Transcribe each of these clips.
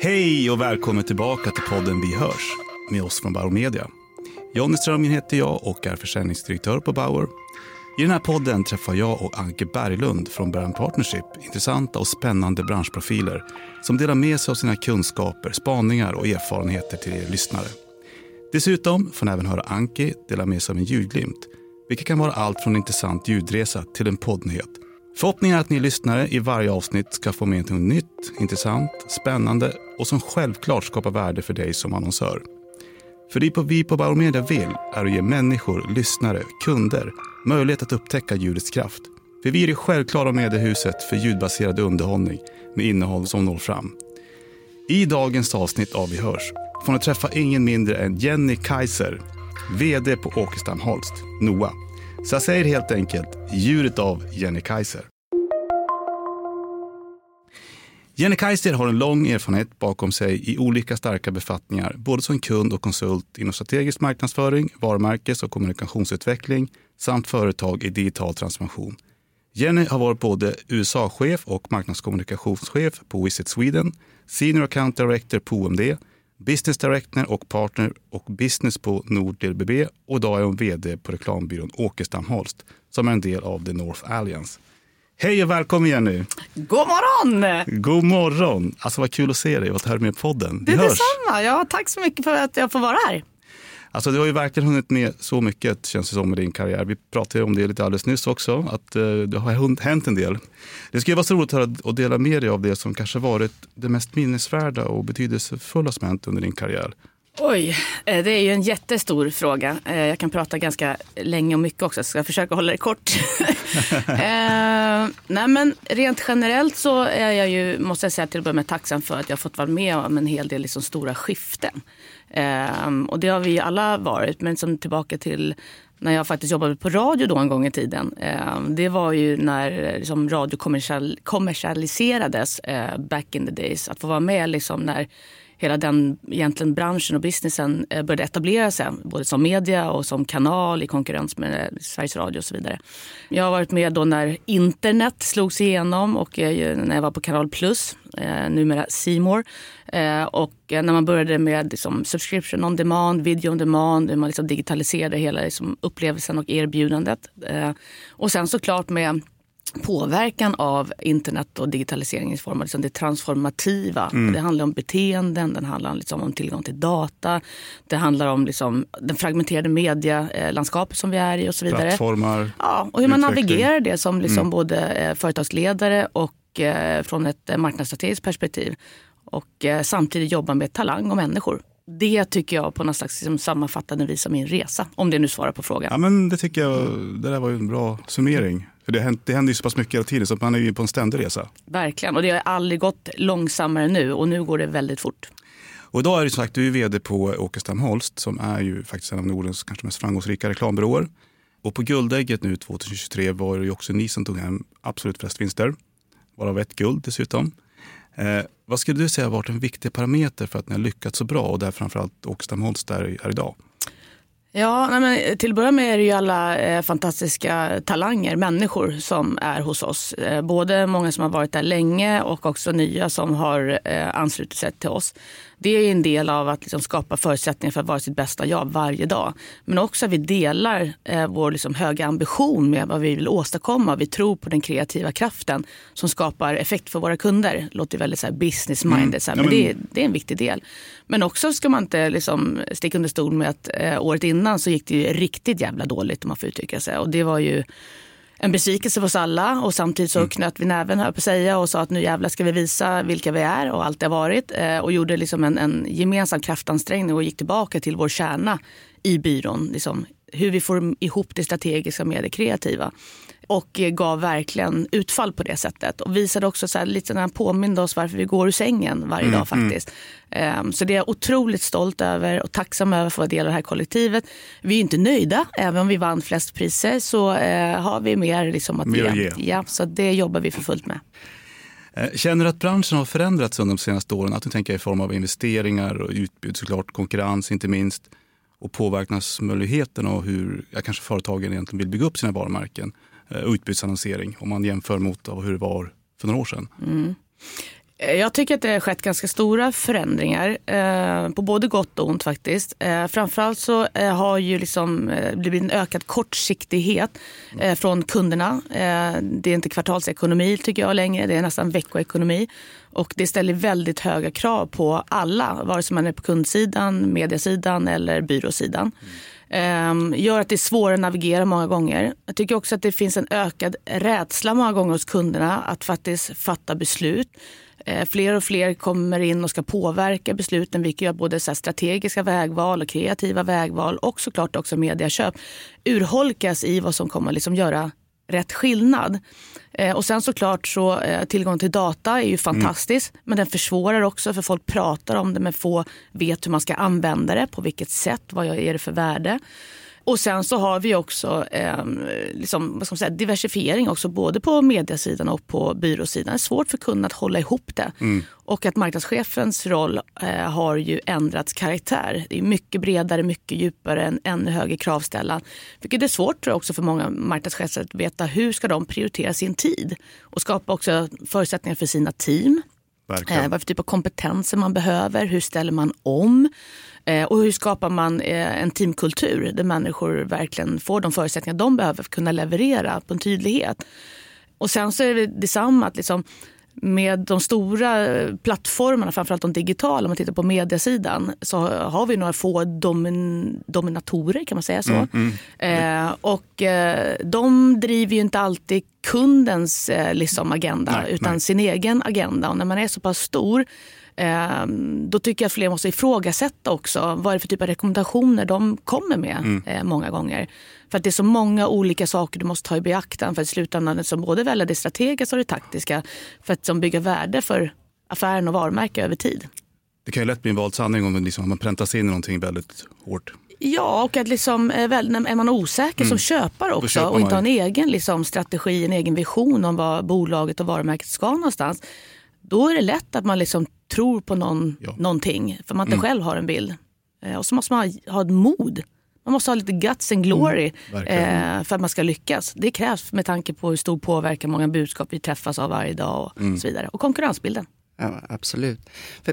Hej och välkommen tillbaka till podden Vi hörs med oss från Bauer Media. Jonny Strömgren heter jag och är försäljningsdirektör på Bauer. I den här podden träffar jag och Anke Berglund från Brand Partnership intressanta och spännande branschprofiler som delar med sig av sina kunskaper, spaningar och erfarenheter till er lyssnare. Dessutom får ni även höra Anke dela med sig av en ljudglimt, vilket kan vara allt från en intressant ljudresa till en poddnyhet. Förhoppningen är att ni lyssnare i varje avsnitt ska få med något nytt, intressant, spännande och som självklart skapar värde för dig som annonsör. För det vi på Bauer Media vill är att ge människor, lyssnare, kunder möjlighet att upptäcka ljudets kraft. För vi är det självklara mediehuset för ljudbaserad underhållning med innehåll som når fram. I dagens avsnitt av Vi hörs får ni träffa ingen mindre än Jenny Kaiser, VD på Åkestam Holst, NOA. Så jag säger helt enkelt djuret av Jenny Kaiser. Jenny Kaiser har en lång erfarenhet bakom sig i olika starka befattningar, både som kund och konsult inom strategisk marknadsföring, varumärkes och kommunikationsutveckling samt företag i digital transformation. Jenny har varit både USA-chef och marknadskommunikationschef på Visit Sweden, Senior Account Director på OMD, Business Director och Partner och Business på Nordel BB och idag är hon VD på reklambyrån Åkestam Holst som är en del av The North Alliance. Hej och välkommen Jenny! God morgon! God morgon! Alltså vad kul att se dig och att höra med podden. Det är detsamma. Ja, tack så mycket för att jag får vara här. Alltså du har ju verkligen hunnit med så mycket känns det som med din karriär. Vi pratade om det lite alldeles nyss också, att uh, det har hänt en del. Det skulle vara så roligt att dela med dig av det som kanske varit det mest minnesvärda och betydelsefulla som hänt under din karriär. Oj, eh, det är ju en jättestor fråga. Eh, jag kan prata ganska länge och mycket också, så jag försöka hålla det kort. eh, nej men rent generellt så är jag ju, måste jag säga till att börja med, tacksam för att jag fått vara med om en hel del liksom stora skiften. Eh, och det har vi alla varit, men som tillbaka till när jag faktiskt jobbade på radio då en gång i tiden. Eh, det var ju när liksom, radio kommersial, kommersialiserades eh, back in the days. Att få vara med liksom, när hela den egentligen branschen och businessen eh, började etablera sig. Både som media och som kanal i konkurrens med eh, Sveriges Radio och så vidare. Jag har varit med då när internet slogs igenom och eh, när jag var på Kanal Plus, numera Simor. Och när man började med liksom subscription on demand, video on demand, hur man liksom digitaliserade hela liksom upplevelsen och erbjudandet. Och sen såklart med påverkan av internet och digitaliseringens form, liksom det transformativa. Mm. Det handlar om beteenden, det handlar liksom om tillgång till data. Det handlar om liksom den fragmenterade medielandskapet som vi är i och så vidare. Plattformar, ja, Och hur man navigerar det som liksom mm. både eh, företagsledare och eh, från ett marknadsstrategiskt perspektiv. Och eh, samtidigt jobba med talang och människor. Det tycker jag på något slags liksom, sammanfattande vis av min resa. Om det nu svarar på frågan. Ja, men det tycker jag. Det där var ju en bra summering. För det händer, det händer ju så pass mycket hela tiden så man är ju på en ständig resa. Verkligen, och det har aldrig gått långsammare nu och nu går det väldigt fort. Och idag är det som sagt, du är vd på Åkestam Holst som är ju faktiskt en av Nordens kanske mest framgångsrika reklambyråer. Och på Guldägget nu 2023 var det ju också ni som tog hem absolut flest vinster. Varav ett guld dessutom. Eh, vad skulle du säga har varit en viktig parameter för att ni har lyckats så bra och där framförallt Åkestam Holst är, är idag? Ja, nej men till att börja med är det ju alla eh, fantastiska talanger, människor som är hos oss. Eh, både många som har varit där länge och också nya som har eh, anslutit sig till oss det är en del av att liksom skapa förutsättningar för att vara sitt bästa jag varje dag. Men också att vi delar eh, vår liksom höga ambition med vad vi vill åstadkomma. Vi tror på den kreativa kraften som skapar effekt för våra kunder. Det låter väldigt så här business minded, mm. men, det, är, det är en viktig del. Men också ska man inte liksom sticka under stol med att eh, året innan så gick det ju riktigt jävla dåligt om man får uttrycka sig. Och det var ju en besvikelse för oss alla och samtidigt så mm. knöt vi näven här på säga och sa att nu jävlar ska vi visa vilka vi är och allt det har varit eh, och gjorde liksom en, en gemensam kraftansträngning och gick tillbaka till vår kärna i byrån. Liksom, hur vi får ihop det strategiska med det kreativa och gav verkligen utfall på det sättet. Och visade också så här, lite när han påminde oss varför vi går ur sängen varje mm, dag mm. faktiskt. Mm. så det är jag otroligt stolt över och tacksam över för att vara del av det här kollektivet. Vi är inte nöjda, även om vi vann flest priser så uh, har vi mer liksom att mer ge. Ja, så det jobbar vi för fullt med. Eh, känner du att branschen har förändrats under de senaste åren? Att du tänker i form av investeringar och utbud såklart, konkurrens inte minst och påverkansmöjligheten och hur ja, kanske företagen egentligen vill bygga upp sina varumärken. Eh, utbudsannonsering om man jämför mot hur det var för några år sedan. Mm. Eh, jag tycker att det har skett ganska stora förändringar eh, på både gott och ont faktiskt. Eh, framförallt så eh, har ju liksom, eh, blivit en ökad kortsiktighet eh, från kunderna. Det är inte kvartalsekonomi tycker jag längre, det är nästan veckoekonomi. Och det ställer väldigt höga krav på alla, vare sig man är på kundsidan, mediasidan eller byråsidan. Mm. Ehm, gör att det är svårare att navigera många gånger. Jag tycker också att det finns en ökad rädsla många gånger hos kunderna att faktiskt fatta beslut. Eh, fler och fler kommer in och ska påverka besluten vilket gör både så strategiska vägval och kreativa vägval och såklart också mediaköp urholkas i vad som kommer liksom göra rätt skillnad. Eh, och sen såklart så eh, tillgång till data är ju fantastiskt mm. men den försvårar också för folk pratar om det men få vet hur man ska använda det, på vilket sätt, vad är det för värde. Och sen så har vi också eh, liksom, vad ska man säga, diversifiering också både på mediasidan och på byråsidan. Det är svårt för kunden att hålla ihop det. Mm. Och att marknadschefens roll eh, har ju ändrats karaktär. Det är mycket bredare, mycket djupare, en ännu högre kravställan. Vilket är svårt tror jag, också för många marknadschefer att veta hur ska de prioritera sin tid och skapa också förutsättningar för sina team. Eh, vad för typ av kompetenser man behöver, hur ställer man om? Eh, och hur skapar man eh, en teamkultur där människor verkligen får de förutsättningar de behöver för att kunna leverera på en tydlighet. Och sen så är det detsamma att liksom, med de stora plattformarna, framförallt de digitala, om man tittar på mediasidan, så har vi några få domin, dominatorer, kan man säga så. Mm, mm. Eh, och eh, de driver ju inte alltid kundens eh, liksom agenda, nej, utan nej. sin egen agenda. Och när man är så pass stor då tycker jag att fler måste ifrågasätta också vad är det för typ av rekommendationer de kommer med mm. Eh, många gånger. För att det är så många olika saker du måste ta i beaktande för att i slutändan som både välja det strategiska och det taktiska för att som bygga värde för affären och varumärke över tid. Det kan ju lätt bli en vald sanning om liksom, man präntas in i någonting väldigt hårt. Ja, och att liksom, eh, är man osäker mm. som köpare också och inte har en egen liksom, strategi, en egen vision om vad bolaget och varumärket ska någonstans då är det lätt att man liksom tror på någon, ja. någonting för man inte mm. själv har en bild. Eh, och så måste man ha, ha ett mod. Man måste ha lite guts and glory mm, eh, för att man ska lyckas. Det krävs med tanke på hur stor påverkan många budskap vi träffas av varje dag och mm. så vidare. Och konkurrensbilden. Ja, absolut.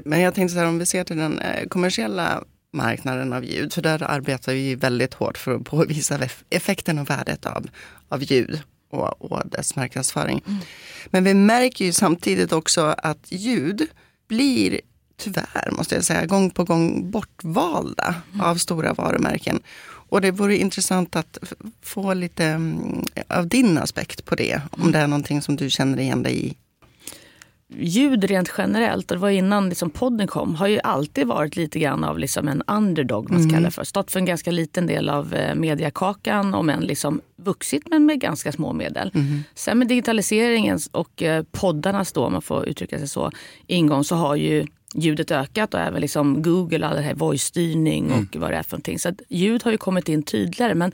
Men jag tänkte så här, om vi ser till den eh, kommersiella marknaden av ljud, för där arbetar vi väldigt hårt för att påvisa effekten och värdet av, av ljud och, och dess marknadsföring. Mm. Men vi märker ju samtidigt också att ljud blir tyvärr, måste jag säga, gång på gång bortvalda mm. av stora varumärken. Och det vore intressant att få lite mm, av din aspekt på det, om mm. det är någonting som du känner igen dig i ljud rent generellt, och det var innan liksom podden kom, har ju alltid varit lite grann av liksom en underdog. man ska mm. för. Stått för en ganska liten del av eh, mediakakan, om än liksom vuxit men med ganska små medel. Mm. Sen med digitaliseringens och eh, poddarnas, då, om man får uttrycka sig så, ingång så har ju ljudet ökat och även liksom Google, all det här voice-styrning och mm. vad det är för någonting. Så ljud har ju kommit in tydligare. Men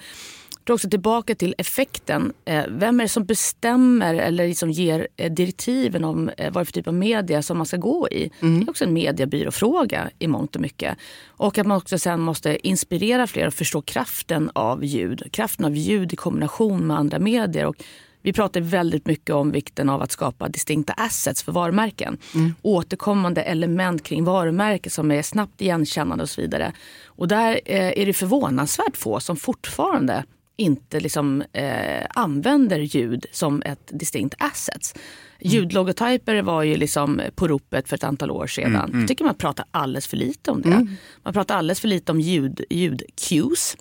tror också tillbaka till effekten. Eh, vem är det som bestämmer eller liksom ger eh, direktiven om eh, vad för typ av media som man ska gå i? Mm. Det är också en mediebyråfråga i mångt och mycket. Och att man också sen måste inspirera fler att förstå kraften av ljud. Kraften av ljud i kombination med andra medier. Och vi pratar väldigt mycket om vikten av att skapa distinkta assets för varumärken. Mm. Återkommande element kring varumärken som är snabbt igenkännande och så vidare. Och där är det förvånansvärt få som fortfarande inte liksom, eh, använder ljud som ett distinkt asset. Mm. Ljudlogotyper var ju liksom på ropet för ett antal år sedan. Mm, mm. Jag tycker man pratar alldeles för lite om det. Mm. Man pratar alldeles för lite om ljud, ljud-cues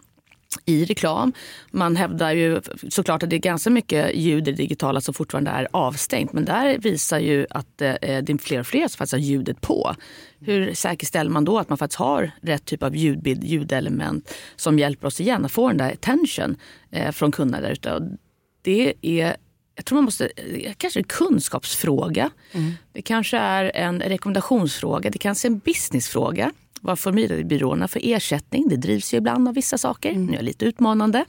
i reklam. Man hävdar ju såklart att det är ganska mycket ljud i det digitala som fortfarande är avstängt. Men där visar ju att eh, det är fler och fler som faktiskt har ljudet på. Hur säkerställer man då att man faktiskt har rätt typ av ljudbild, ljudelement som hjälper oss igen att få den där attention eh, från kunderna där ute. Det är jag tror man måste, kanske en kunskapsfråga. Mm. Det kanske är en rekommendationsfråga. Det kanske är en businessfråga. Vad får byråerna för ersättning? Det drivs ju ibland av vissa saker. Mm. Nu är lite utmanande.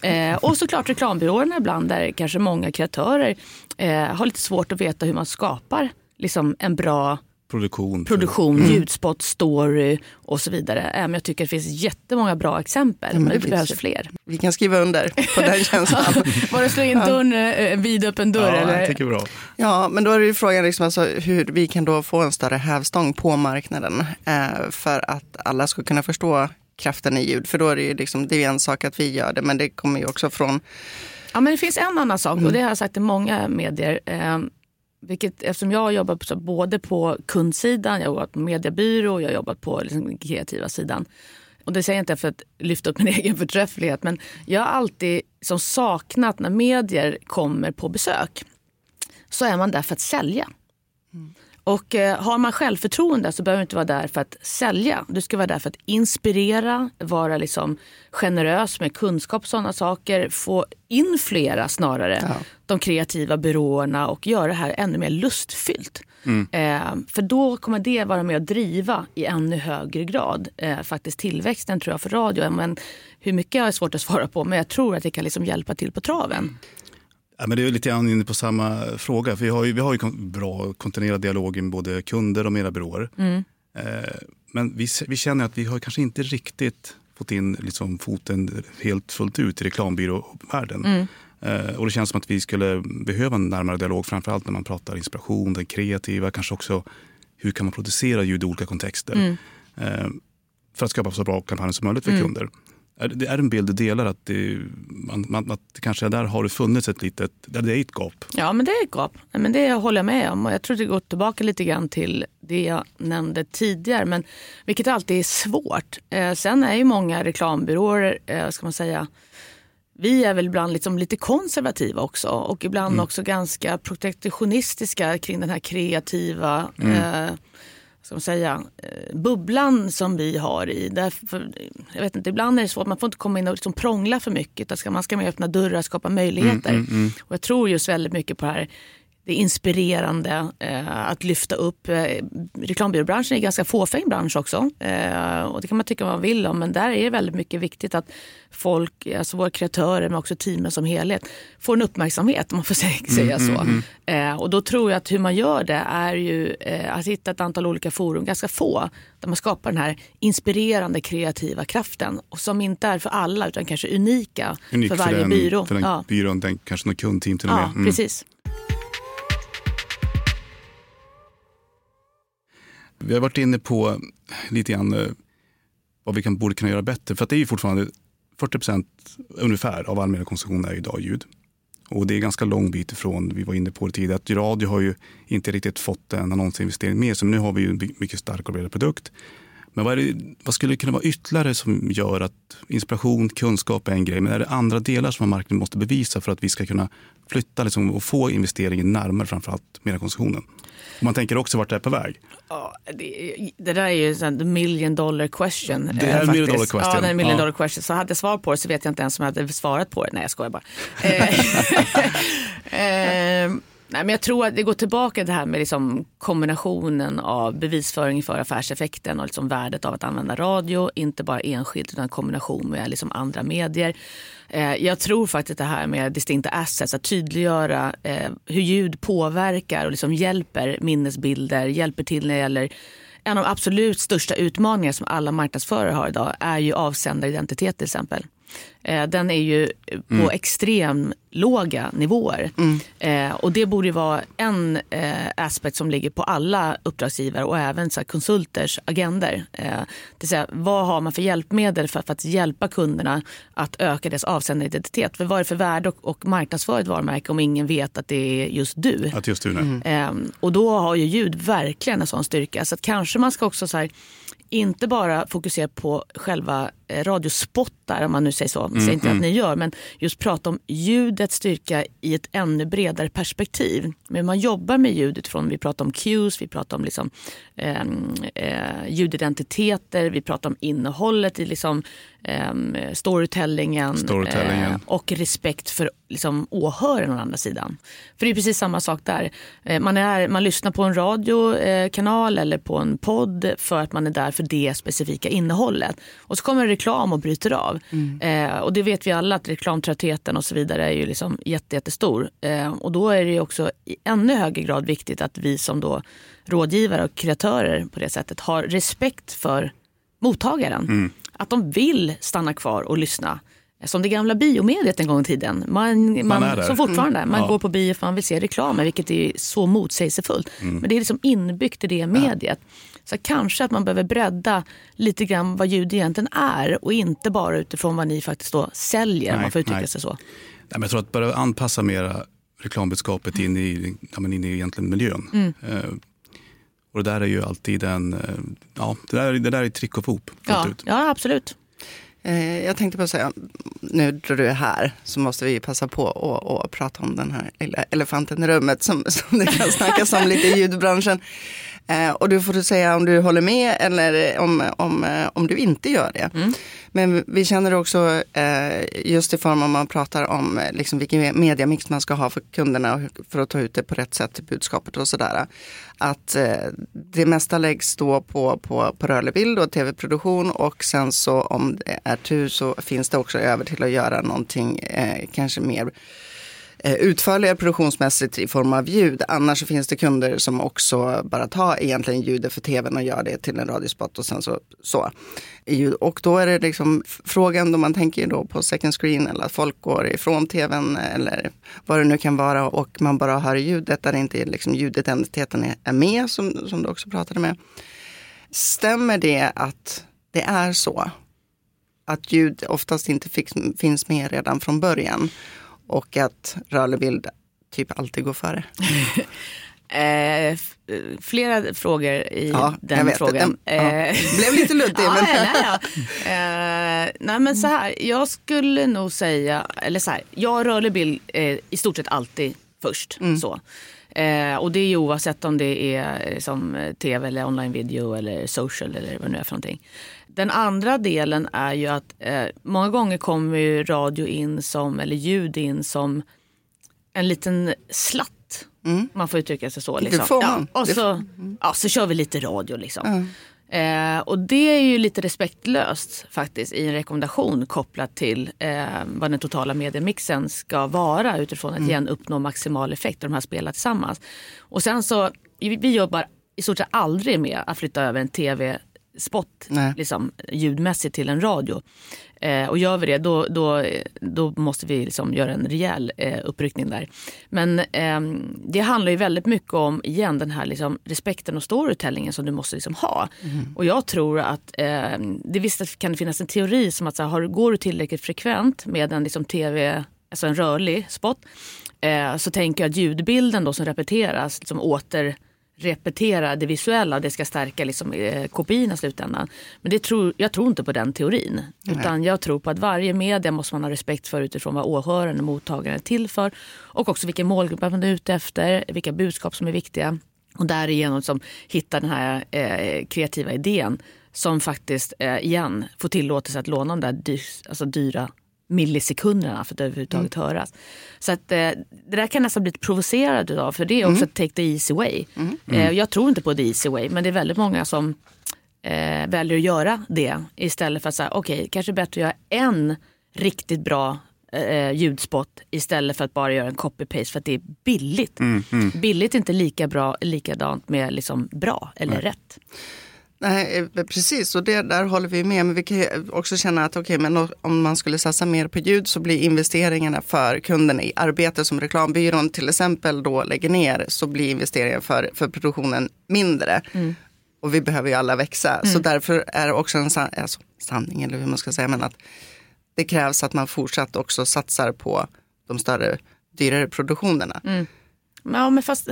Eh, och såklart reklambyråerna ibland där kanske många kreatörer eh, har lite svårt att veta hur man skapar liksom, en bra Produktion. produktion, mm. ljudspot, story och så vidare. Även jag tycker det finns jättemånga bra exempel, ja, men, det, det behövs fler. Vi kan skriva under på den känslan. Bara slå in dörren, en eh, vidöppen dörr? Ja, eller? jag tycker bra. Ja, men då är det frågan liksom alltså hur vi kan då få en större hävstång på marknaden eh, för att alla ska kunna förstå kraften i ljud. För då är det ju liksom, det är en sak att vi gör det, men det kommer ju också från Ja, men det finns en annan sak och det har jag sagt i många medier. Eh, vilket, eftersom jag har jobbat på, både på kundsidan, jag har jobbat på mediebyrå och jag har jobbat på liksom, den kreativa sidan. Och det säger jag inte för att lyfta upp min egen förträfflighet men jag har alltid som saknat när medier kommer på besök så är man där för att sälja. Och eh, har man självförtroende så behöver du inte vara där för att sälja. Du ska vara där för att inspirera, vara liksom generös med kunskap och sådana saker. Få influera snarare ja. de kreativa byråerna och göra det här ännu mer lustfyllt. Mm. Eh, för då kommer det vara med att driva i ännu högre grad eh, faktiskt tillväxten tror jag för radio. Men hur mycket är svårt att svara på men jag tror att det kan liksom hjälpa till på traven. Ja, men det är lite grann inne på samma fråga. För vi har ju, vi har ju bra kontinuerlig dialog med både kunder och mediebyråer. Mm. Eh, men vi, vi känner att vi har kanske inte riktigt fått in liksom foten helt fullt ut i reklambyråvärlden. Mm. Eh, och det känns som att vi skulle behöva en närmare dialog, framförallt när man pratar inspiration, den kreativa, kanske också hur kan man producera ljud i olika kontexter. Mm. Eh, för att skapa så bra kampanjer som möjligt för mm. kunder. Är det är en bild du delar att det, man, man, att kanske där har det funnits ett litet, där det är ett gap? Ja men det är ett gap. Men det håller jag med om och jag tror det går tillbaka lite grann till det jag nämnde tidigare. Men, vilket alltid är svårt. Eh, sen är ju många reklambyråer, eh, ska man säga, vi är väl ibland liksom lite konservativa också och ibland mm. också ganska protektionistiska kring den här kreativa mm. eh, ska man säga, eh, bubblan som vi har i. Därför, jag vet inte, ibland är det svårt, man får inte komma in och liksom prångla för mycket. Ska, man ska mer öppna dörrar, skapa möjligheter. Mm, mm, mm. Och jag tror just väldigt mycket på det här det är inspirerande eh, att lyfta upp. Eh, reklambyråbranschen är en ganska fåfäng bransch också. Eh, och det kan man tycka vad man vill om, men där är det väldigt mycket viktigt att folk, alltså våra kreatörer men också teamen som helhet, får en uppmärksamhet om man får säga mm, så. Mm, mm. Eh, och då tror jag att hur man gör det är ju eh, att hitta ett antal olika forum, ganska få, där man skapar den här inspirerande kreativa kraften. Och som inte är för alla utan kanske unika Unik för varje för den, byrå. För den ja. byrån, den, kanske något kundteam till och med. Ja, mm. precis. Vi har varit inne på lite grann eh, vad vi kan, borde kunna göra bättre. För att det är ju fortfarande 40 procent ungefär av all mediekonsumtion är idag ljud. Och det är ganska lång bit ifrån, vi var inne på det tidigare, att radio har ju inte riktigt fått en annonsinvestering med sig. Men nu har vi ju en mycket stark och bredare produkt. Men vad, det, vad, skulle det kunna vara ytterligare som gör att inspiration, kunskap är en grej, men är det andra delar som marknaden måste bevisa för att vi ska kunna flytta liksom, och få investeringen närmare framförallt mediekonsumtionen? Och man tänker också vart det är på väg. Ja, det, det där är ju en million dollar question. Det är en million dollar question. Ja, det är en million dollar question. Så hade jag svar på det så vet jag inte ens om jag hade svarat på det. Nej, jag skojar bara. Nej, men jag tror att det går tillbaka till det här med liksom kombinationen av bevisföring för affärseffekten och liksom värdet av att använda radio. Inte bara enskilt utan kombination med liksom andra medier. Eh, jag tror faktiskt det här med distinkta assets, att tydliggöra eh, hur ljud påverkar och liksom hjälper minnesbilder, hjälper till när det gäller en av de absolut största utmaningar som alla marknadsförare har idag är ju avsändaridentitet till exempel. Eh, den är ju på mm. extrem låga nivåer. Mm. Eh, och det borde vara en eh, aspekt som ligger på alla uppdragsgivare och även så konsulters agender. Det vill säga, vad har man för hjälpmedel för, att hjälpa kunderna att öka deras avsändaridentitet? För vad är det för värde och, och marknadsföra ett varumärke om ingen vet att det är just du? Att just du. Mm. och då har ju ljud verkligen en sån styrka. Så att kanske man ska också så här, inte bara fokusera på själva radiospottar, om man nu säger så. Mm, säger inte mm. att ni gör, men just prata om ljudets styrka i ett ännu bredare perspektiv. Men man jobbar med ljud utifrån, vi pratar om cues, vi pratar om liksom, eh, eh, ljudidentiteter, vi pratar om innehållet i liksom, eh, storytellingen, storytellingen. Eh, och respekt för liksom, åhöraren å andra sidan. För det är precis samma sak där. Eh, man, är, man lyssnar på en radiokanal eller på en podd för att man är där för det specifika innehållet. Och så kommer reklam och bryter av. Mm. Eh, och det vet vi alla att reklamtröttheten och så vidare är ju liksom jätte, jättestor. Eh, och då är det också i ännu högre grad viktigt att vi som då rådgivare och kreatörer på det sättet har respekt för mottagaren. Att de vill stanna kvar och lyssna. Som det gamla biomediet en gång i tiden. Man, man, där. som fortfarande. Man Ja. går på bio för man vill se reklamen, vilket är så motsägelsefullt. Men det är liksom inbyggt i det mediet. Så kanske att man behöver bredda lite grann vad ljud egentligen är och inte bara utifrån vad ni faktiskt då säljer, Nej, man får uttrycka nej. sig så. Nej, men jag tror att börja anpassa mera reklambudskapet in i, ja, in i egentligen miljön. Mm. Eh, och det där är ju alltid en, eh, ja, det där, det där är trick och fop. Ja, ja, absolut. Eh, jag tänkte bara säga, nu då du är här så måste vi passa på att att prata om den här lilla elefanten i rummet som, som det kan snackas om lite i ljudbranschen. Eh, och du får säga om du håller med eller om, om, eh, om du inte gör det. Men vi känner också eh, just i form av man pratar om liksom vilken mediamix man ska ha för kunderna för att ta ut det på rätt sätt i budskapet och sådär. Att det mesta läggs då på, på, på rörlig bild och tv-produktion och sen så om det är tur så finns det också över till att göra någonting kanske mer Eh, utförligare produktionsmässigt i form av ljud. Annars så finns det kunder som också bara tar egentligen ljudet för tvn och gör det till en radiospot och sen så. så. Och då är det liksom frågan då man tänker då på second screen eller att folk går ifrån tvn eller vad det nu kan vara och man bara hör ljudet där inte liksom ljudidentiteten är, är med som, som du också pratade med. Stämmer det att det är så? Att ljud oftast inte fix, finns med redan från början och att rörlig bild typ alltid går före. Eh, flera frågor i Ja, den vet. frågan. Den- ja. Eh, Blev lite luddig. ja, men... nej, ja. Eh, nej men så här, jag skulle nog säga, eller så här, jag rörlig bild eh, i stort sett alltid först. Mm. Så. Eh, och det är ju oavsett om det är eh, som tv eller online video eller social eller vad det nu är för någonting. Den andra delen är ju att eh, många gånger kommer ju radio in som, eller ljud in som en liten slatt. Man får uttrycka sig så. Liksom. Mm. får man. Ja, och Det så, ja, så kör vi lite radio. Liksom. Eh, och det är ju lite respektlöst faktiskt i en rekommendation kopplat till eh, vad den totala mediemixen ska vara utifrån att igen uppnå maximal effekt där de här spelar tillsammans. Och sen så, vi vi jobbar i stort sett aldrig med att flytta över en Nej. liksom, ljudmässigt till en radio. Eh, och gör vi det då, då, då måste vi liksom göra en rejäl eh, uppryckning där. Men ehm, det handlar ju väldigt mycket om igen den här liksom, respekten och storytellingen som du måste liksom ha. Och jag tror att eh, det visst kan det finnas en teori som att så här, går du tillräckligt frekvent med en liksom, tv, alltså en rörlig spot eh, så tänker jag att ljudbilden då som repeteras liksom, åter repetera det visuella, det ska stärka liksom, eh, kopiorna i slutändan. Men det tror, jag tror inte på den teorin. Utan jag tror på att varje media måste man ha respekt för utifrån vad åhöraren och mottagaren är till för. Och också vilken målgrupp man är ute efter, vilka budskap som är viktiga. Och därigenom liksom hitta den här eh, kreativa idén som faktiskt eh, igen får tillåtelse att låna de där dy, alltså dyra millisekunderna för att överhuvudtaget höras. Så att, eh, det där kan jag nästan bli provocerad av för det är också take the easy way. Eh, jag tror inte på the easy way men det är väldigt många som eh, väljer att göra det istället för att säga okej, okay, kanske bättre att göra en riktigt bra eh, ljudspot istället för att bara göra en copy-paste för att det är billigt. Billigt är inte lika bra, likadant med liksom bra eller rätt. Nej, eh, precis, och det, där håller vi med. Men vi kan också känna att okej, men om man skulle satsa mer på ljud så blir investeringarna för kunden i arbete som reklambyrån till exempel då lägger ner så blir investeringen för, för produktionen mindre. Och vi behöver ju alla växa. Så därför är det också en san, alltså, sanning, eller hur man ska säga, men att det krävs att man fortsatt också satsar på de större, dyrare produktionerna. Ja men, fast,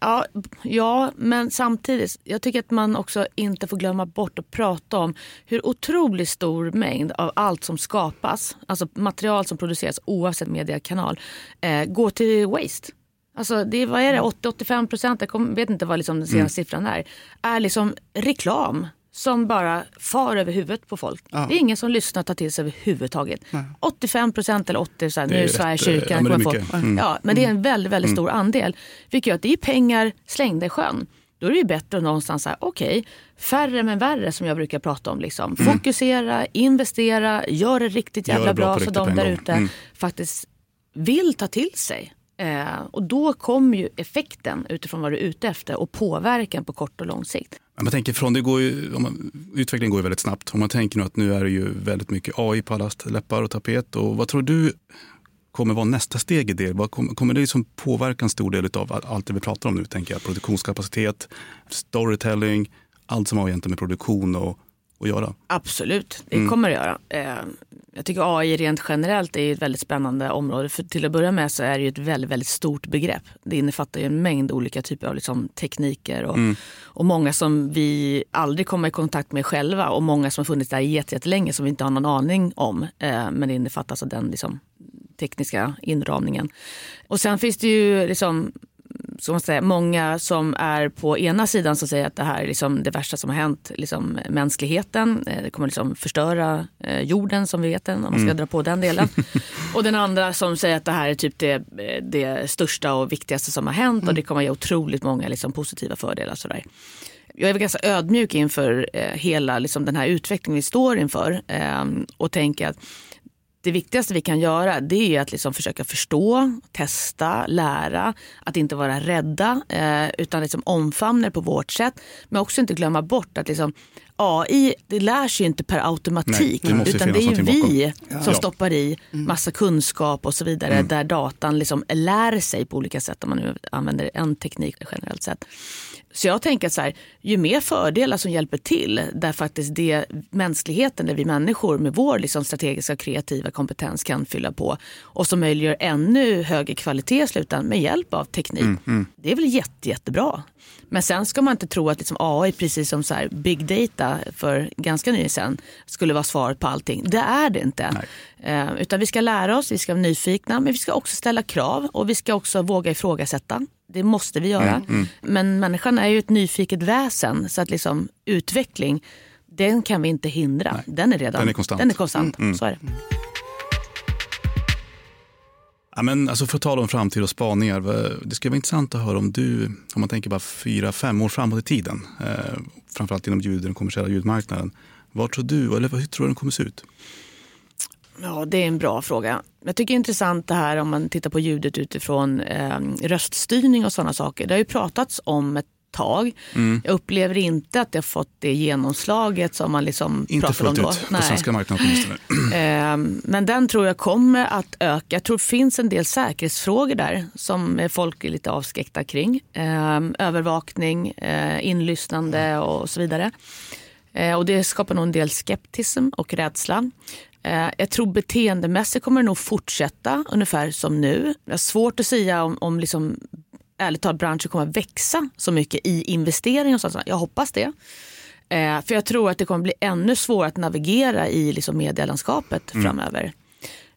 ja, ja, men samtidigt, jag tycker att man också inte får glömma bort att prata om hur otroligt stor mängd av allt som skapas, alltså material som produceras oavsett mediekanal, eh, går till waste. Alltså det är, vad är det, 80-85 procent, jag vet inte vad liksom den senaste siffran är, är liksom reklam som bara far över huvudet på folk. Det är ingen som lyssnar och tar till sig överhuvudtaget. 85 procent eller 80 så här, Det nu är är rätt, Sveriges eh, kyrka. ja, men det. Mm. Ja, men det är en väldigt, väldigt stor andel. Vilket gör att det är pengar slängda i sjön. Då är det ju bättre att någonstans säga, okej, okay, färre men värre som jag brukar prata om. Liksom. Mm. Fokusera, investera, gör det riktigt jävla bra, bra så de där ute mm. faktiskt vill ta till sig. Eh, och då kommer ju effekten utifrån vad du är ute efter och påverkan på kort och lång sikt. Man tänker från, det går ju, man, utvecklingen går ju väldigt snabbt. Om man tänker nu att nu är det ju väldigt mycket AI på allas läppar och tapet. Och vad tror du kommer vara nästa steg i det? Vad kommer, kommer det liksom påverka en stor del av allt det vi pratar om nu? Tänker jag. Produktionskapacitet, storytelling, allt som har egentligen med produktion och att göra? Absolut, det mm. kommer det göra. Eh, jag tycker AI rent generellt är ett väldigt spännande område. För till att börja med så är det ett väldigt, väldigt stort begrepp. Det innefattar ju en mängd olika typer av liksom tekniker och, mm. och många som vi aldrig kommer i kontakt med själva och många som har funnits där jättelänge som vi inte har någon aning om. Eh, men det innefattas av den liksom, tekniska inramningen. Och sen finns det ju liksom man säga, många som är på ena sidan som säger att det här är liksom det värsta som har hänt liksom mänskligheten. Eh, det kommer liksom förstöra eh, jorden som vi vet den, om man ska mm. dra på den delen. och den andra som säger att det här är typ det, det största och viktigaste som har hänt mm. och det kommer ge otroligt många liksom positiva fördelar. Sådär. Jag är ganska ödmjuk inför eh, hela liksom, den här utvecklingen vi står inför eh, och tänker att det viktigaste vi kan göra det är att liksom försöka förstå, testa, lära. Att inte vara rädda eh, utan liksom omfamna det på vårt sätt. Men också inte glömma bort att liksom, AI det lär sig inte per automatik. Nej, det utan det är ju vi som ja. stoppar i mm. massa kunskap och så vidare. Mm. Där datan liksom lär sig på olika sätt om man nu använder en teknik generellt sett. Så jag tänker att så här, ju mer fördelar som hjälper till där faktiskt det mänskligheten, där vi människor med vår liksom strategiska och kreativa kompetens kan fylla på och som möjliggör ännu högre kvalitet i slutändan med hjälp av teknik. Mm, mm. Det är väl jätte, jättebra. Men sen ska man inte tro att liksom AI, precis som så big data för ganska nyligen sedan, skulle vara svaret på allting. Det är det inte. Eh, utan vi ska lära oss, vi ska vara nyfikna, men vi ska också ställa krav och vi ska också våga ifrågasätta. Det måste vi göra. Mm, mm. Men människan är ju ett nyfiket väsen så att liksom utveckling, den kan vi inte hindra. Nej. Den är redan den är konstant. Den är konstant. Mm, mm. så är det. Ja, men alltså för att tala om framtid och spaningar. Det skulle vara intressant att höra om du, om man tänker bara fyra, fem år framåt i tiden. Eh, framförallt inom ljud, den kommersiella ljudmarknaden. Vad tror du, eller hur tror du den kommer se ut? Ja, det är en bra fråga. Jag tycker det är intressant det här om man tittar på ljudet utifrån eh, röststyrning och sådana saker. Det har ju pratats om ett tag. Mm. Jag upplever inte att har fått det genomslaget som man liksom inte pratar om då. Inte fullt ut på svenska marknaden eh, Men den tror jag kommer att öka. Jag tror det finns en del säkerhetsfrågor där som folk är lite avskräckta kring. Eh, övervakning, eh, inlyssnande och så vidare. Eh, och det skapar nog en del skeptism och rädsla. Eh, jag tror beteendemässigt kommer det nog fortsätta ungefär som nu. Det är svårt att säga om, om liksom, ärligt talat branschen kommer att växa så mycket i investeringar. Och sånt. Jag hoppas det. Eh, för jag tror att det kommer bli ännu svårare att navigera i liksom medielandskapet mm. framöver.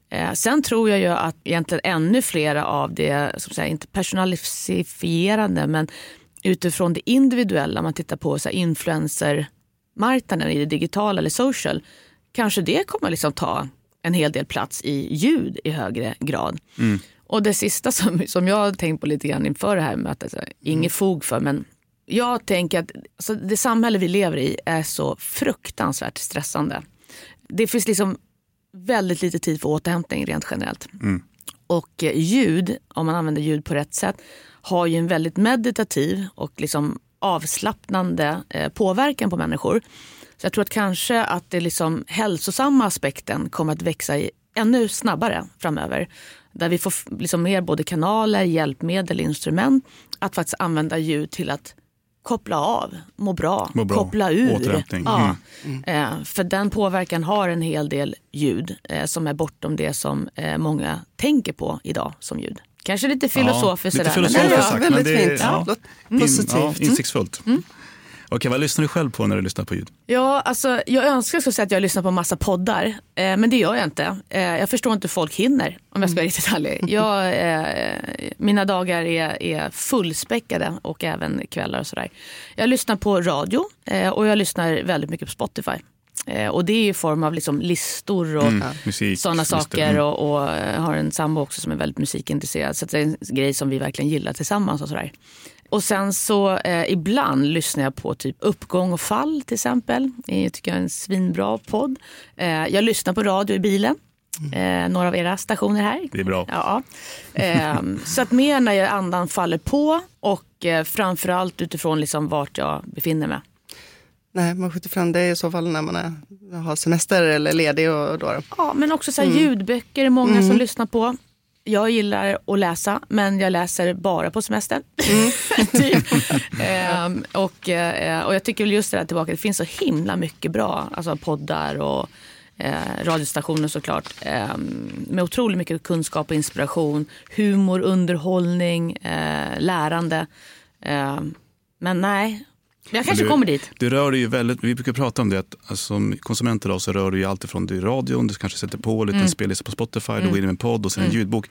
Eh, sen tror jag ju att egentligen ännu flera av det, som säga, inte personalifierande, men utifrån det individuella, man tittar på så här, influencermarknaden i det digitala eller social, kanske det kommer liksom ta en hel del plats i ljud i högre grad. Mm. Och det sista som, som jag har tänkt på lite grann inför det här mötet, alltså, inget fog för, men jag tänker att alltså, det samhälle vi lever i är så fruktansvärt stressande. Det finns liksom väldigt lite tid för återhämtning rent generellt. Mm. Och eh, ljud, om man använder ljud på rätt sätt, har ju en väldigt meditativ och liksom avslappnande eh, påverkan på människor. Så jag tror att kanske att det liksom hälsosamma aspekten kommer att växa i ännu snabbare framöver. Där vi får liksom mer både kanaler, hjälpmedel, instrument att faktiskt använda ljud till att koppla av, må bra, må bra. koppla ur. Ja. Mm. Eh, för den påverkan har en hel del ljud eh, som är bortom det som eh, många tänker på idag som ljud. Kanske lite filosofiskt. Ja, lite filosofiskt men, ja, väldigt det, fint. Ja. Positivt. In, ja, insiktsfullt. Mm. Okej, vad lyssnar du själv på när du lyssnar på ljud? Ja, alltså, jag önskar säga att jag lyssnar på massa poddar, eh, men det gör jag inte. Eh, jag förstår inte hur folk hinner, om jag ska vara riktigt ärlig. Jag, eh, mina dagar är, är fullspäckade och även kvällar och sådär. Jag lyssnar på radio eh, och jag lyssnar väldigt mycket på Spotify. Eh, och det är i form av liksom listor och mm, sådana saker. Mm. Och, och, har en sambo också som är väldigt musikintresserad. Så det är en grej som vi verkligen gillar tillsammans. och sådär. Och sen så eh, ibland lyssnar jag på typ Uppgång och fall till exempel. Det tycker jag är en svinbra podd. Eh, jag lyssnar på radio i bilen. Eh, några av era stationer här. Det är bra. Ja. Eh, så att mer när jag andan faller på och eh, framförallt utifrån liksom vart jag befinner mig. Nej, man skjuter fram det i så fall när man är, har semester eller ledig. Och då. Ja, men också så här, ljudböcker är många som lyssnar på. Jag gillar att läsa, men jag läser bara på semestern. typ. Ehm, och, eh, och jag tycker just det där tillbaka, det finns så himla mycket bra alltså poddar och eh, radiostationer såklart. Eh, med otroligt mycket kunskap och inspiration, humor, underhållning, eh, lärande. Ehm, men nej, jag kanske du, kommer dit. Du rör dig ju väldigt, vi brukar prata om det, att alltså, som konsument idag så rör du ju allt ifrån du radion, du kanske sätter på en liten Mm. spellista på Spotify, du går in med en podd och sen en ljudbok.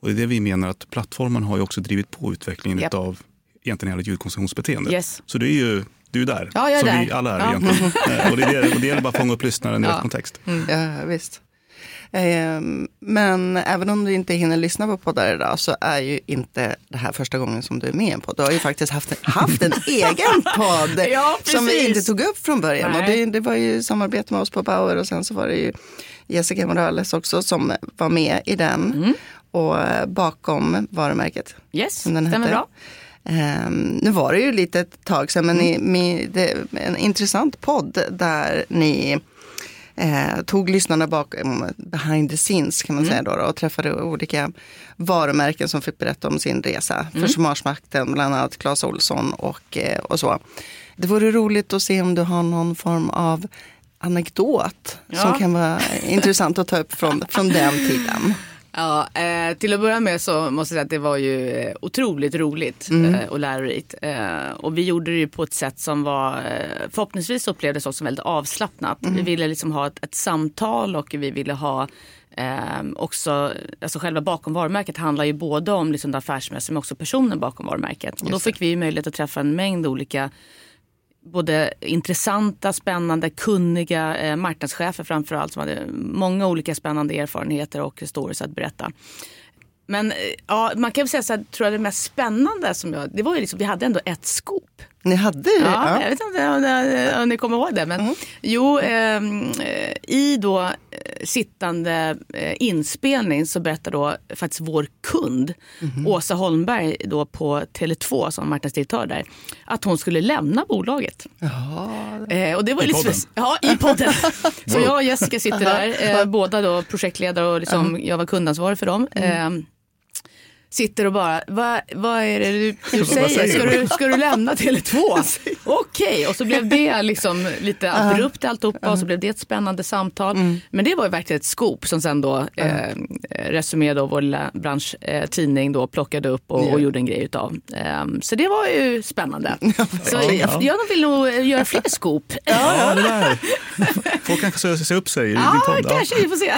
Och det är det vi menar att plattformen har ju också drivit på utvecklingen Japp. av egentligen hela ljudkonsumtionsbeteendet. Yes. Så du är ju du är där, Ja, jag är som där. vi alla är Ja. egentligen. Eh, och det, är det, och det gäller bara att fånga upp lyssnaren i rätt kontext. Ja, visst. Ehm, Men även om du inte hinner lyssna på poddar idag så är ju inte det här första gången som du är med i en podd. Du har ju faktiskt haft en, haft en egen podd Ja, som vi inte tog upp från början. Och det, det var ju samarbete med oss på Bauer och sen så var det ju Jessica Morales också som var med i den. Mm. Och eh, bakom varumärket. Yes, som den stämmer bra. Ehm, nu var det ju lite ett tag sedan, men ni, ni, det en intressant podd där ni eh, tog lyssnarna bakom behind the scenes kan man säga då, då och träffade olika varumärken som fick berätta om sin resa. Försvarsmakten, bland annat Clas Olsson och, eh, och så. Det vore roligt att se om du har någon form av anekdot som Ja. kan vara intressant att ta upp från, från den tiden. Ja, eh, till att börja med så måste jag säga att det var ju eh, otroligt roligt Mm. eh, och lärorikt. Eh, och vi gjorde det ju på ett sätt som var eh, förhoppningsvis upplevdes också väldigt avslappnat. Vi Mm. ville liksom ha ett, ett samtal och vi ville ha eh, också, alltså själva bakom varumärket handlar ju både om liksom det affärsmässiga men också personen bakom varumärket. Och då fick vi ju möjlighet att träffa en mängd olika både intressanta, spännande, kunniga eh, marknadschefer framförallt som hade många olika spännande erfarenheter och stories att berätta. Men eh, ja, man kan väl säga så här, tror jag det mest spännande som jag, det var ju liksom, vi hade ändå ett scoop. Ni hade det? Ja, Jag vet inte om, det, om ni kommer ihåg det. Men, Jo, ehm, eh, i då sittande eh, inspelning så berättar då faktiskt vår kund Åsa Holmberg då på Tele2 som marknadsdirektör där att hon skulle lämna bolaget. Eh, och det var I lite podden? Ja, i podden. så jag och Jessica sitter där, eh, båda då projektledare och liksom, jag var kundansvarig för dem. Eh, sitter och bara, vad, vad är det du, du säger? säger Ska du? ska du lämna Tele2? Okej, och så blev det liksom lite abrupt alltihopa och så blev det ett spännande samtal. Men det var ju verkligen ett scoop som sen då eh, Resumé, då, vår lilla branschtidning, då plockade upp och, och gjorde en grej utav. Eh, så det var ju spännande. Så jag, jag vill nog göra fler scoop. Ja, där. Folk kanske säger säger upp sig i din Ja, podd. Ja. kanske vi får se.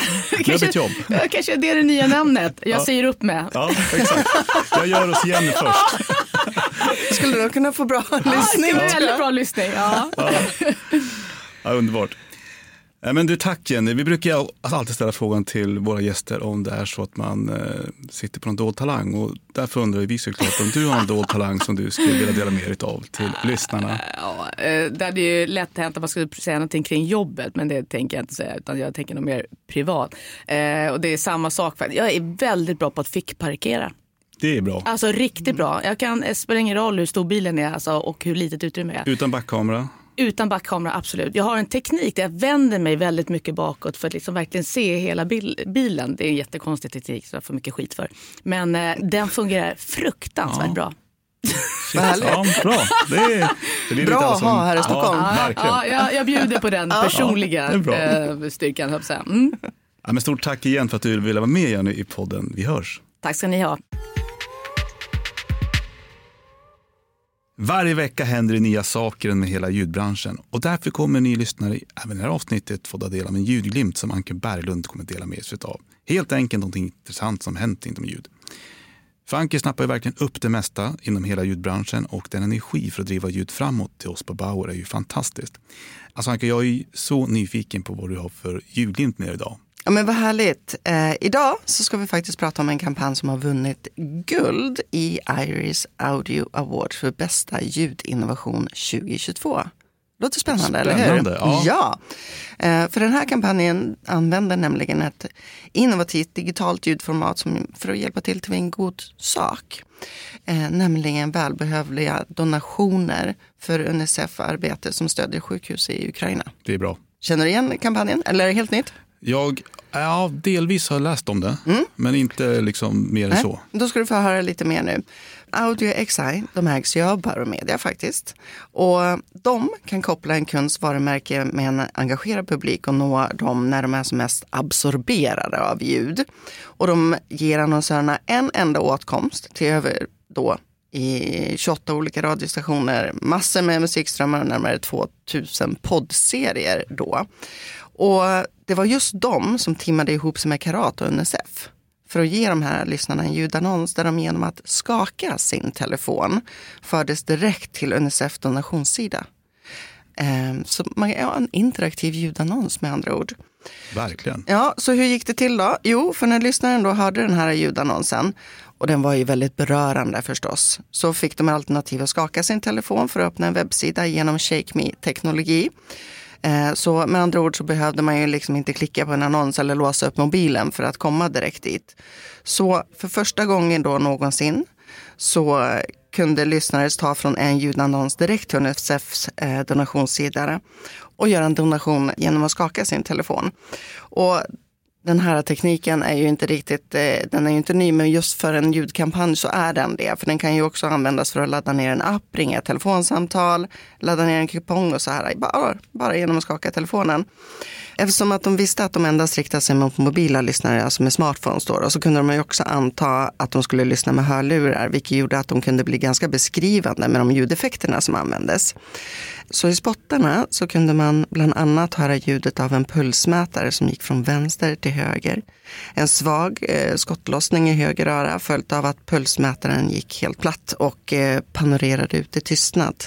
Kanske, ja, kanske det är det nya namnet. Jag Ja. säger upp med. Ja, exakt. Jag gör oss igen först. Skulle du kunna få bra Ja, det lyssning? bli väldigt bra lyssning. Ja. Ja, underbart. Eh, Men du, tack Jenny. Vi brukar alltid ställa frågan till våra gäster om det är så att man eh, sitter på en dold talang. Och därför undrar vi såklart om du har en dold talang som du skulle vilja dela med dig av till lyssnarna. Ja, eh, det hade ju lätt hänt att man skulle säga någonting kring jobbet, men det tänker jag inte säga, utan jag tänker nog mer privat. Eh, och det är samma sak, jag är väldigt bra på att fickparkera. Det är bra. Alltså riktigt bra. Jag kan, det spelar ingen roll hur stor bilen är alltså, och hur litet utrymme det är. Utan backkamera. Utan backkamera, absolut. Jag har en teknik där jag vänder mig väldigt mycket bakåt för att liksom verkligen se hela bil, bilen. Det är en jättekonstig teknik som jag får mycket skit för. Men eh, den fungerar fruktansvärt Ja. bra. Härligt. Ja, bra. Det är, det är lite Bra att ha här i Stockholm. Ja. Ja, jag, jag bjuder på den personliga eh, styrkan. jag. Mm. Ja, men stort tack igen för att du ville vara med Jenny i podden Vi hörs. Tack ska ni ha. Varje vecka händer det nya saker med hela ljudbranschen och därför kommer ni lyssnare även i det här avsnittet få ta del av en ljudglimt som Anke Berglund kommer dela med sig av. Helt enkelt någonting intressant som hänt inom ljud. För Anke snappar ju verkligen upp det mesta inom hela ljudbranschen och den energi för att driva ljud framåt till oss på Bauer är ju fantastiskt. Alltså Anke, jag är ju så nyfiken på vad du har för ljudglimt med dig idag. Ja, men vad härligt. Eh, idag så ska vi faktiskt prata om en kampanj som har vunnit guld i Iris Audio Award för bästa ljudinnovation 2022. Låter spännande, Spännande, eller hur? ja. ja. Eh, för den här kampanjen använder nämligen ett innovativt digitalt ljudformat som, för att hjälpa till till en god sak. Eh, nämligen välbehövliga donationer för Unicef-arbete som stödjer sjukhus i Ukraina. Det är bra. Känner du igen kampanjen eller är det helt nytt? Jag ja, delvis har läst om det, men inte liksom mer än så. Då ska du få höra lite mer nu. Audio XI, de ägs ju av Baromedia faktiskt. Och de kan koppla en kunds varumärke med en engagerad publik och nå dem när de är som mest absorberade av ljud. Och de ger annonsörerna en enda åtkomst till över då i 28 olika radiostationer, massor med musikströmmar och närmare 2000 poddserier då. Och det var just de som timmade ihop sig med Karat och Unicef för att ge de här lyssnarna en ljudannons där de genom att skaka sin telefon fördes direkt till Unicef donationssida. Ehm, Så man ja, en interaktiv ljudannons med andra ord. Verkligen. Ja, så hur gick det till då? Jo, för när lyssnaren då hörde den här ljudannonsen, och den var ju väldigt berörande förstås, så fick de alternativ att skaka sin telefon för att öppna en webbsida genom Shake Me-teknologi. Eh, så med andra ord så behövde man ju liksom inte klicka på en annons eller låsa upp mobilen för att komma direkt dit. Så för första gången då någonsin så kunde lyssnare ta från en ljudannons direkt till Unicefs eh, donationssida och göra en donation genom att skaka sin telefon. Och den här tekniken är ju inte riktigt, eh, den är ju inte ny, men just för en ljudkampanj så är den det. För den kan ju också användas för att ladda ner en app, ringa ett telefonsamtal, ladda ner en kupong och så här, bara, bara genom att skaka telefonen. Eftersom att de visste att de endast riktade sig mot mobila lyssnare, alltså med smartphones då, då, så kunde de ju också anta att de skulle lyssna med hörlurar, vilket gjorde att de kunde bli ganska beskrivande med de ljudeffekterna som användes. Så i spottarna så kunde man bland annat höra ljudet av en pulsmätare som gick från vänster till höger. En svag eh, skottlossning i höger öra följt av att pulsmätaren gick helt platt och eh, panorerade ut i tystnad.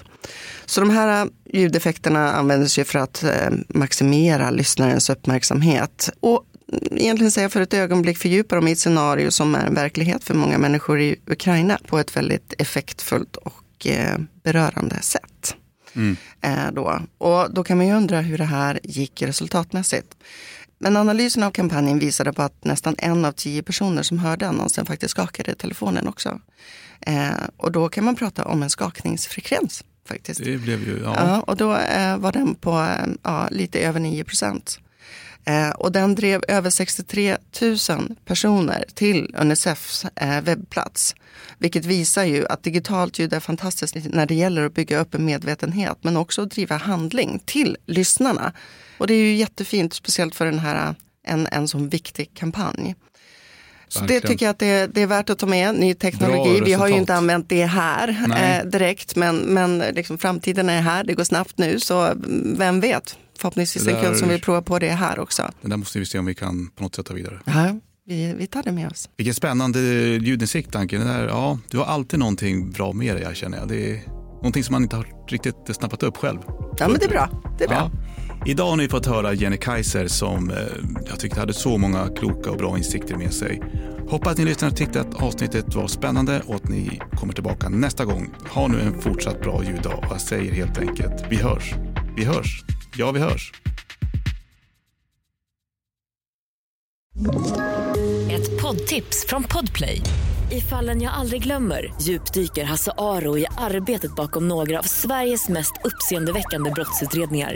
Så de här eh, ljudeffekterna användes ju för att eh, maximera lyssnarens uppmärksamhet. Och egentligen säga för ett ögonblick fördjupa dem i ett scenario som är en verklighet för många människor i Ukraina på ett väldigt effektfullt och eh, berörande sätt. Eh, då. Och då kan man ju undra hur det här gick resultatmässigt. Men analysen av kampanjen visade på att nästan en av tio personer som hörde annonsen faktiskt skakade telefonen också. Och då kan man prata om en skakningsfrekvens faktiskt. Det blev ju, ja. Ja, och då eh, var den på eh, ja, lite över 9 procent. Eh, och den drev över 63 000 personer till Unicefs eh, webbplats. Vilket visar ju att digitalt ljud är fantastiskt när det gäller att bygga upp en medvetenhet men också att driva handling till lyssnarna. Och det är ju jättefint, speciellt för den här, en, en sån viktig kampanj. Så det tycker jag att det, det är värt att ta med, ny teknologi. Vi har ju inte använt det här eh, direkt, men, men liksom framtiden är här, det går snabbt nu, så vem vet? Förhoppningsvis en kund som vill prova på det här också. Det där måste vi se om vi kan på något sätt ta vidare. Ja, vi, vi tar det med oss. Vilken spännande ljudinsikt Anke. Ja, du har alltid någonting bra med dig, känner jag. Det är någonting som man inte har riktigt snappat upp själv. Ja, men det är bra. Det är bra. Ja. Idag har ni fått höra Jenny Kaiser som eh, jag tyckte hade så många kloka och bra insikter med sig. Hoppas att ni lyssnare tyckte att avsnittet var spännande och att ni kommer tillbaka nästa gång. Ha nu en fortsatt bra ljuddag och jag säger helt enkelt, vi hörs. Vi hörs. Ja, vi hörs. Ett poddtips från Podplay. I fallen jag aldrig glömmer djupdyker Hasse Aro i arbetet bakom några av Sveriges mest uppseendeväckande brottsutredningar.